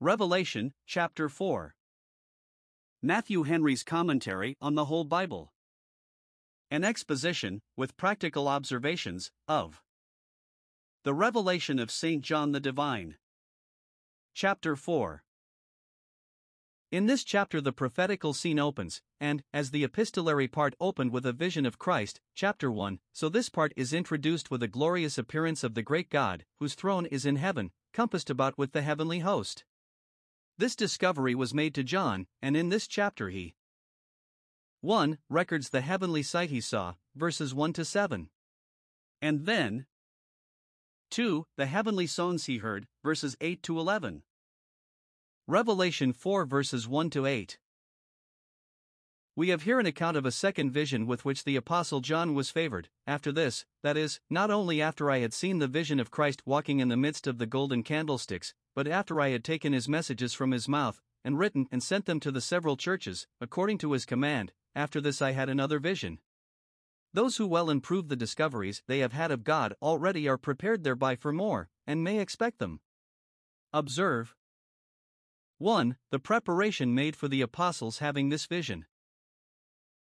Revelation, chapter 4. Matthew Henry's commentary on the whole Bible. An exposition, with practical observations, of the revelation of St. John the Divine. Chapter 4. In this chapter, the prophetical scene opens, and, as the epistolary part opened with a vision of Christ, chapter 1, so this part is introduced with a glorious appearance of the great God, whose throne is in heaven, compassed about with the heavenly host. This discovery was made to John, and in this chapter he 1. records the heavenly sight he saw, verses 1 to 7. And then 2. the heavenly sounds he heard, verses 8 to 11. Revelation 4 verses 1 to 8. We have here an account of a second vision with which the Apostle John was favored. After this, that is, not only after I had seen the vision of Christ walking in the midst of the golden candlesticks, but after I had taken his messages from his mouth, and written and sent them to the several churches, according to his command, after this I had another vision. Those who well improve the discoveries they have had of God already are prepared thereby for more, and may expect them. Observe 1. The preparation made for the apostles having this vision.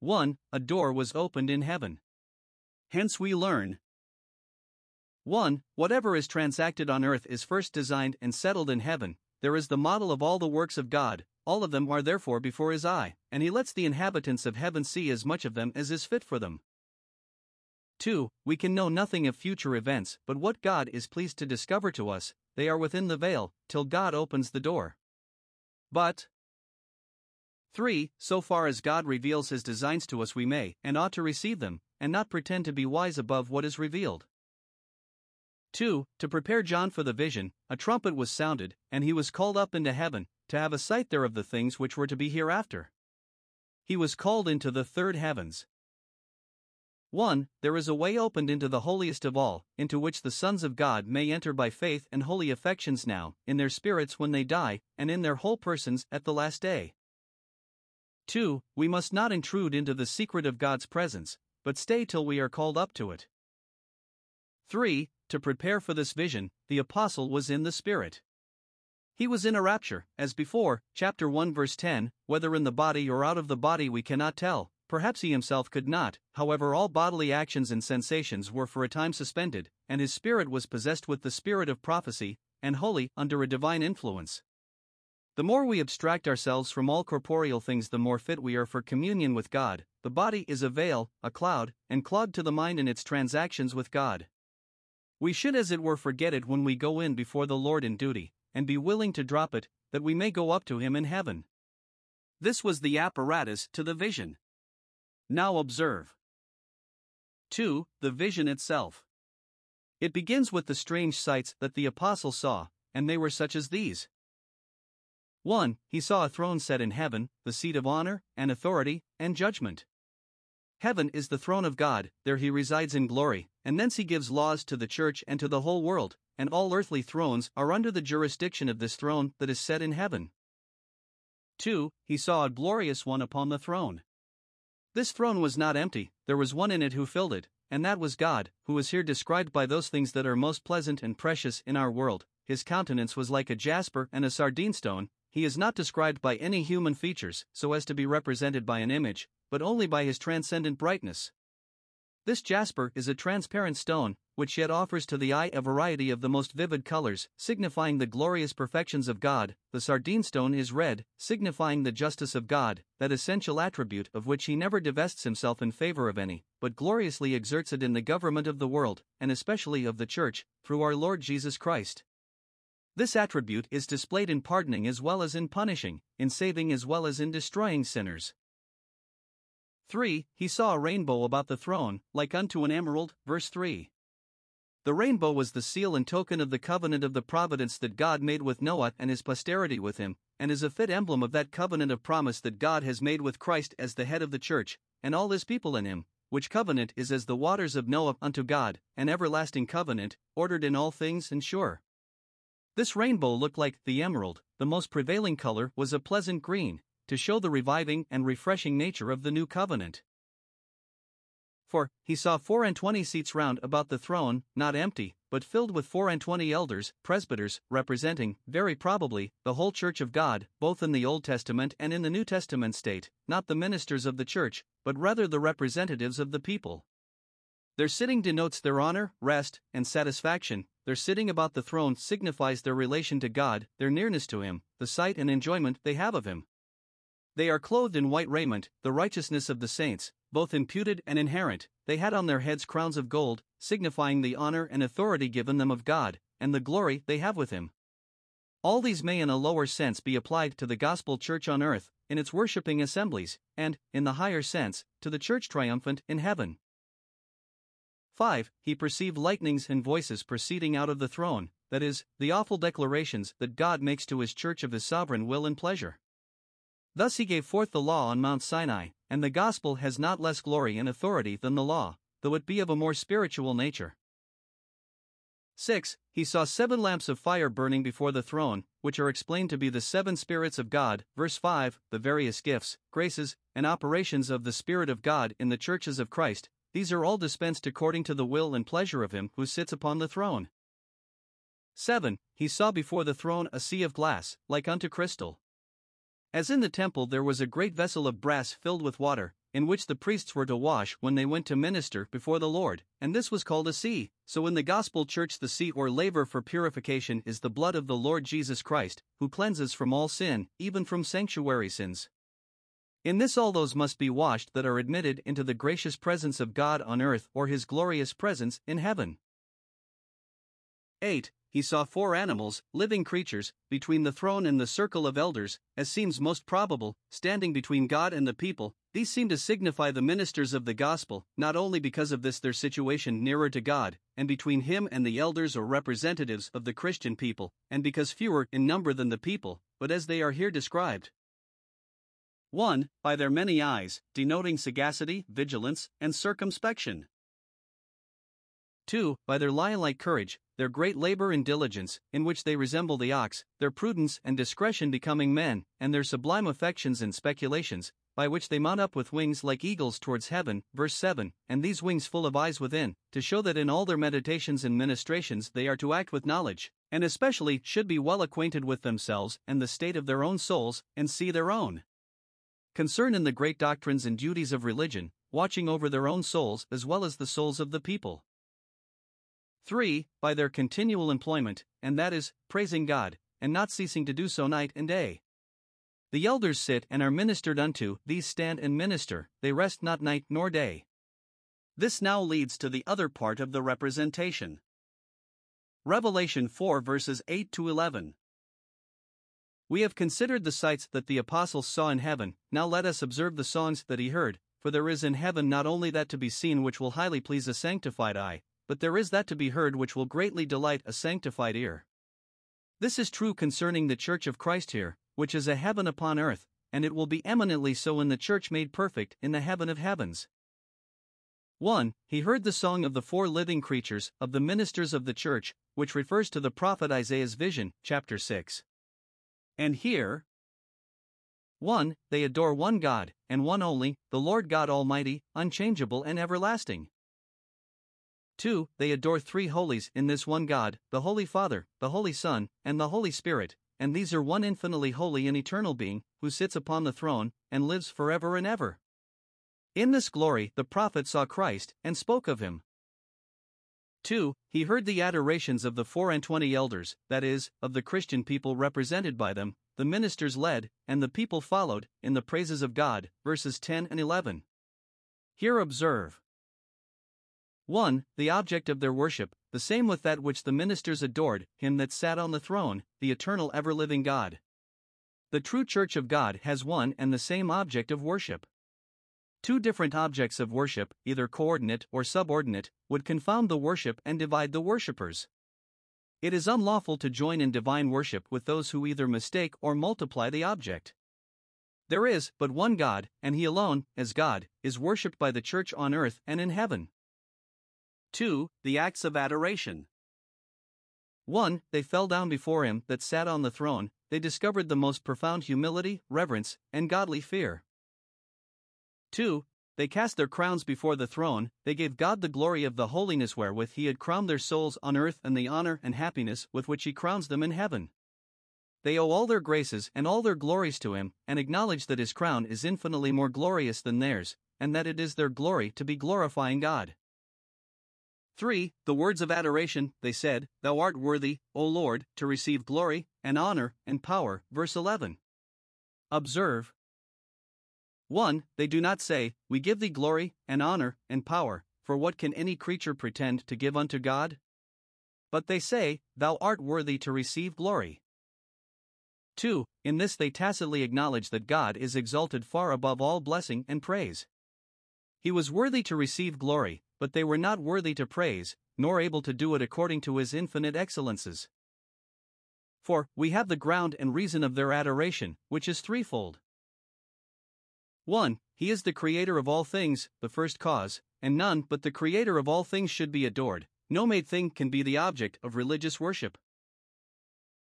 1. A door was opened in heaven. Hence we learn 1. Whatever is transacted on earth is first designed and settled in heaven, there is the model of all the works of God, all of them are therefore before his eye, and he lets the inhabitants of heaven see as much of them as is fit for them. 2. We can know nothing of future events, but what God is pleased to discover to us, they are within the veil, till God opens the door. But 3. So far as God reveals his designs to us, we may and ought to receive them, and not pretend to be wise above what is revealed. 2. To prepare John for the vision, a trumpet was sounded, and he was called up into heaven, to have a sight there of the things which were to be hereafter. He was called into the third heavens. 1. There is a way opened into the holiest of all, into which the sons of God may enter by faith and holy affections now, in their spirits when they die, and in their whole persons at the last day. 2. We must not intrude into the secret of God's presence, but stay till we are called up to it. 3 to prepare for this vision, the apostle was in the Spirit. He was in a rapture, as before, chapter 1, verse 10, whether in the body or out of the body we cannot tell, perhaps he himself could not, however, all bodily actions and sensations were for a time suspended, and his spirit was possessed with the spirit of prophecy, and wholly under a divine influence. The more we abstract ourselves from all corporeal things, the more fit we are for communion with God. The body is a veil, a cloud, and clogged to the mind in its transactions with God. We should, as it were, forget it when we go in before the Lord in duty, and be willing to drop it, that we may go up to Him in heaven. This was the apparatus to the vision. Now observe. 2. The vision itself. It begins with the strange sights that the apostle saw, and they were such as these. 1. He saw a throne set in heaven, the seat of honor, and authority, and judgment. Heaven is the throne of God, there he resides in glory, and thence he gives laws to the church and to the whole world, and all earthly thrones are under the jurisdiction of this throne that is set in heaven. 2. He saw a glorious one upon the throne. This throne was not empty, there was one in it who filled it, and that was God, who is here described by those things that are most pleasant and precious in our world. His countenance was like a jasper and a sardine stone, he is not described by any human features, so as to be represented by an image, but only by his transcendent brightness. This jasper is a transparent stone, which yet offers to the eye a variety of the most vivid colors, signifying the glorious perfections of God. The sardine stone is red, signifying the justice of God, that essential attribute of which he never divests himself in favor of any, but gloriously exerts it in the government of the world, and especially of the Church, through our Lord Jesus Christ. This attribute is displayed in pardoning as well as in punishing, in saving as well as in destroying sinners. 3. He saw a rainbow about the throne, like unto an emerald. Verse 3. The rainbow was the seal and token of the covenant of the providence that God made with Noah and his posterity with him, and is a fit emblem of that covenant of promise that God has made with Christ as the head of the church, and all his people in him, which covenant is as the waters of Noah unto God, an everlasting covenant, ordered in all things and sure. This rainbow looked like the emerald, the most prevailing color was a pleasant green, to show the reviving and refreshing nature of the new covenant. For, he saw four and twenty seats round about the throne, not empty, but filled with four and twenty elders, presbyters, representing, very probably, the whole church of God, both in the Old Testament and in the New Testament state, not the ministers of the church, but rather the representatives of the people. Their sitting denotes their honor, rest, and satisfaction, their sitting about the throne signifies their relation to God, their nearness to Him, the sight and enjoyment they have of Him. They are clothed in white raiment, the righteousness of the saints, both imputed and inherent, they had on their heads crowns of gold, signifying the honor and authority given them of God, and the glory they have with Him. All these may, in a lower sense, be applied to the gospel church on earth, in its worshipping assemblies, and, in the higher sense, to the church triumphant in heaven. 5. He perceived lightnings and voices proceeding out of the throne, that is, the awful declarations that God makes to his church of his sovereign will and pleasure. Thus he gave forth the law on Mount Sinai, and the gospel has not less glory and authority than the law, though it be of a more spiritual nature. 6. He saw seven lamps of fire burning before the throne, which are explained to be the seven spirits of God. Verse 5 The various gifts, graces, and operations of the Spirit of God in the churches of Christ, these are all dispensed according to the will and pleasure of Him who sits upon the throne. 7. He saw before the throne a sea of glass, like unto crystal. As in the temple there was a great vessel of brass filled with water, in which the priests were to wash when they went to minister before the Lord, and this was called a sea. So in the gospel church, the sea or laver for purification is the blood of the Lord Jesus Christ, who cleanses from all sin, even from sanctuary sins. In this, all those must be washed that are admitted into the gracious presence of God on earth or his glorious presence in heaven. 8 he saw four animals, living creatures, between the throne and the circle of elders, as seems most probable, standing between God and the people. These seem to signify the ministers of the gospel, not only because of this their situation nearer to God, and between him and the elders or representatives of the Christian people, and because fewer in number than the people, but as they are here described. 1. By their many eyes, denoting sagacity, vigilance, and circumspection. 2. By their lion like courage, their great labor and diligence, in which they resemble the ox, their prudence and discretion becoming men, and their sublime affections and speculations, by which they mount up with wings like eagles towards heaven. Verse 7 And these wings full of eyes within, to show that in all their meditations and ministrations they are to act with knowledge, and especially should be well acquainted with themselves and the state of their own souls, and see their own concern in the great doctrines and duties of religion, watching over their own souls as well as the souls of the people. 3. By their continual employment, and that is, praising God, and not ceasing to do so night and day. The elders sit and are ministered unto, these stand and minister, they rest not night nor day. This now leads to the other part of the representation. Revelation 4 verses 8 to 11. We have considered the sights that the apostles saw in heaven, now let us observe the songs that he heard, for there is in heaven not only that to be seen which will highly please a sanctified eye, but there is that to be heard which will greatly delight a sanctified ear. This is true concerning the Church of Christ here, which is a heaven upon earth, and it will be eminently so in the Church made perfect in the heaven of heavens. 1. He heard the song of the four living creatures, of the ministers of the Church, which refers to the prophet Isaiah's vision, chapter 6. And here, 1. They adore one God, and one only, the Lord God Almighty, unchangeable and everlasting. 2. They adore three holies in this one God, the Holy Father, the Holy Son, and the Holy Spirit, and these are one infinitely holy and eternal being, who sits upon the throne, and lives forever and ever. In this glory, the prophet saw Christ, and spoke of him. 2. He heard the adorations of the four and twenty elders, that is, of the Christian people represented by them, the ministers led, and the people followed, in the praises of God, verses 10 and 11. Here observe 1. The object of their worship, the same with that which the ministers adored, him that sat on the throne, the eternal ever living God. The true church of God has one and the same object of worship. Two different objects of worship, either coordinate or subordinate, would confound the worship and divide the worshippers. It is unlawful to join in divine worship with those who either mistake or multiply the object. There is but one God, and He alone, as God, is worshipped by the church on earth and in heaven. 2. The acts of adoration. 1. They fell down before him that sat on the throne, they discovered the most profound humility, reverence, and godly fear. 2. they cast their crowns before the throne, they gave God the glory of the holiness wherewith he had crowned their souls on earth and the honor and happiness with which he crowns them in heaven. They owe all their graces and all their glories to him, and acknowledge that his crown is infinitely more glorious than theirs, and that it is their glory to be glorifying God. 3. The words of adoration, they said, Thou art worthy, O Lord, to receive glory, and honor, and power. Verse 11. Observe. 1. They do not say, We give thee glory, and honor, and power, for what can any creature pretend to give unto God? But they say, Thou art worthy to receive glory. 2. In this they tacitly acknowledge that God is exalted far above all blessing and praise. He was worthy to receive glory, but they were not worthy to praise, nor able to do it according to his infinite excellences. For, we have the ground and reason of their adoration, which is threefold. 1. He is the creator of all things, the first cause, and none but the creator of all things should be adored. No made thing can be the object of religious worship.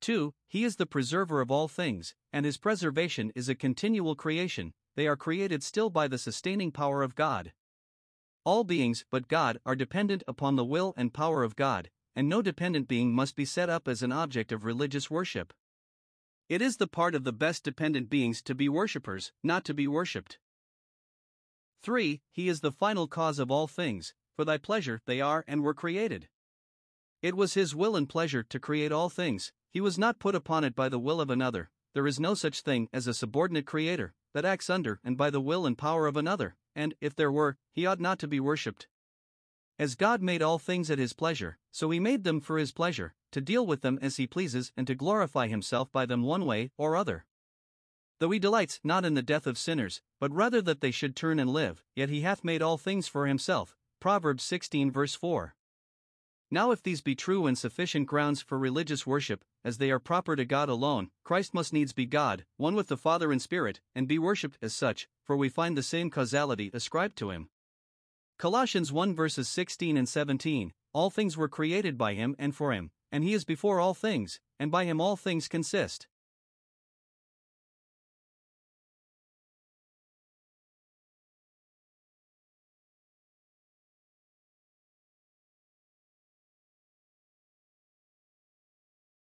2. He is the preserver of all things, and his preservation is a continual creation, they are created still by the sustaining power of God. All beings but God are dependent upon the will and power of God, and no dependent being must be set up as an object of religious worship. It is the part of the best dependent beings to be worshippers, not to be worshipped. 3. He is the final cause of all things, for thy pleasure they are and were created. It was his will and pleasure to create all things, he was not put upon it by the will of another, there is no such thing as a subordinate creator, that acts under and by the will and power of another, and, if there were, he ought not to be worshipped. As God made all things at his pleasure, so he made them for his pleasure, to deal with them as he pleases and to glorify himself by them one way or other. Though he delights not in the death of sinners, but rather that they should turn and live, yet he hath made all things for himself. Proverbs 16 verse 4. Now, if these be true and sufficient grounds for religious worship, as they are proper to God alone, Christ must needs be God, one with the Father in spirit, and be worshipped as such, for we find the same causality ascribed to him. Colossians 1 verses 16 and 17 All things were created by him and for him, and he is before all things, and by him all things consist.